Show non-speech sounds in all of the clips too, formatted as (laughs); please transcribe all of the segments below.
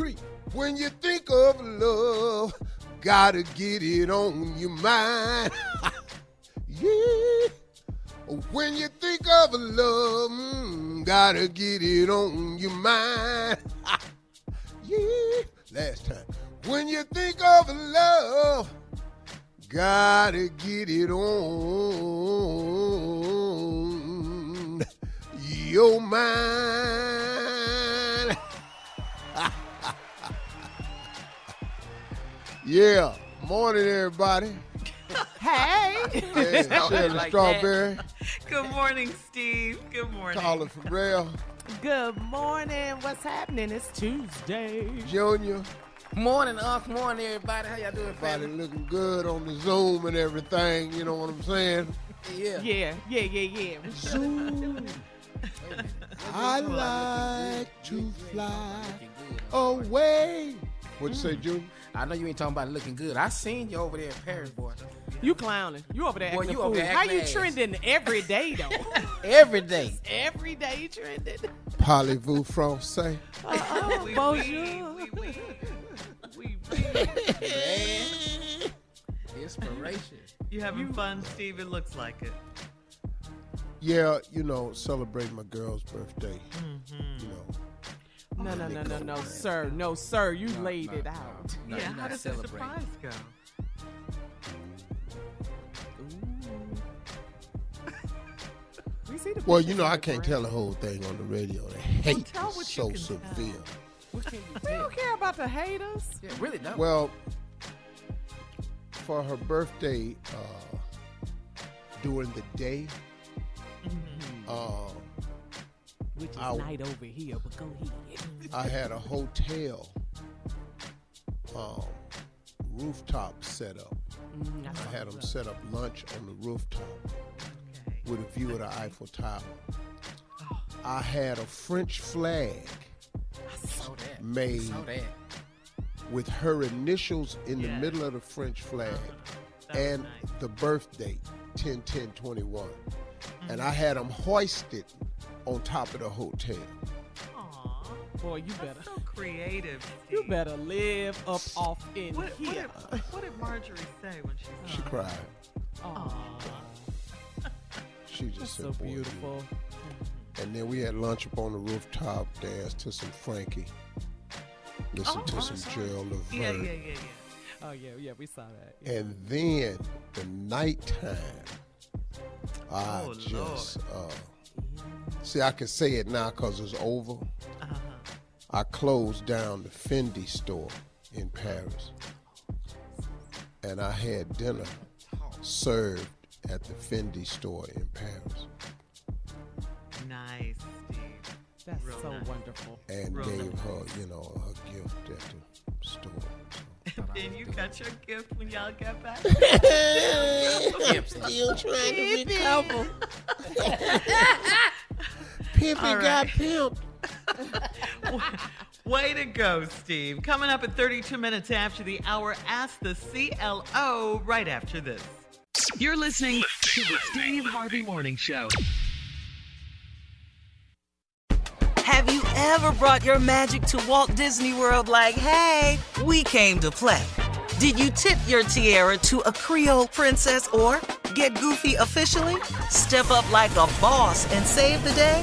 three. When you think of love, gotta get it on your mind. (laughs) yeah. When you think of love, mm, gotta get it on your mind. (laughs) yeah. Last time. When you think of love, gotta get it on your mind. Yeah. Morning, everybody. Hey. Hey, (laughs) Shirley Like Strawberry, Good morning, Steve. Good morning. Carla Ferrell, Good morning. What's happening? It's Tuesday. Junior. Morning, Unc. Morning, everybody. How y'all doing, Everybody family? looking good on the Zoom and everything. You know what I'm saying? Yeah. Yeah, yeah, yeah, yeah. (laughs) Zoom. (laughs) I like to fly away. What'd you say, Junior? I know you ain't talking about looking good. I seen you over there in Paris, boy. You clowning. You over there Boy, acting you a over fool. there How acting you ass. trending every day, though? (laughs) Every day. every day trending. Parlez-vous français? (laughs) Uh-oh, Oui, bonjour. (laughs) Man. Inspiration. You having fun, Steve? It looks like it. Yeah, you know, celebrate my girl's birthday. Mm-hmm. You know, No, no, no, no, no, sir. No, sir. You laid it out. No, yeah, how not did the surprise go? (laughs) We see the well, you know, I can't tell the whole thing on the radio. The hate tell is so severe. What can you We don't care about the haters. Yeah, really don't. Well, for her birthday, uh, during the day, uh, Which is Ow. night over here, but go ahead. I had a hotel um, rooftop set up. Mm, I had them up. set up lunch on the rooftop with a view of the Eiffel Tower. I had a French flag made with her initials in the middle of the French flag and the birth date, 10 10 21. And I had them hoisted on top of the hotel. Boy, you better. So creative. You better live up off in What, what, here. did, what did Marjorie say when she saw She cried. Aw, She just that's said, so "Boy, you-" beautiful. And then we had lunch up on the rooftop, danced to some Frankie, listened Oh, to some awesome. Gerald Levert. Yeah, yeah, yeah, yeah. Oh yeah, yeah, we saw that. Yeah. And then the nighttime, I Oh, just uh, see I can say it now because it's over. Uh-huh. I closed down the Fendi store in Paris, and I had dinner served at the Fendi store in Paris, Nice, Steve. That's Real so nice. wonderful. and Real gave nice. her, you know, her gift at the store. And (laughs) then you got your gift when y'all get back. (laughs) (laughs) I'm still trying to recover. Pimpy All got right. pimped. (laughs) Way to go, Steve. Coming up at 32 minutes after the hour, ask the CLO right after this. You're listening to the Steve Harvey Morning Show. Have you ever brought your magic to Walt Disney World like, hey, we came to play? Did you tip your tiara to a Creole princess or get goofy officially? Step up like a boss and save the day?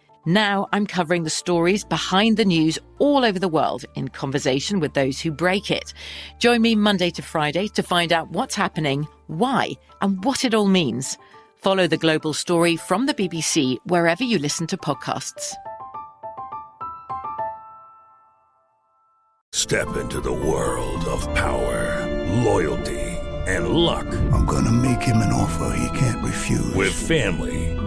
Now I'm covering the stories behind the news all over the world in conversation with those who break it. Join me Monday to Friday to find out what's happening, why, and what it all means. Follow The Global Story from the BBC wherever you listen to podcasts. Step into the world of power, loyalty, and luck. I'm gonna make him an offer he can't refuse. With family,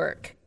Work.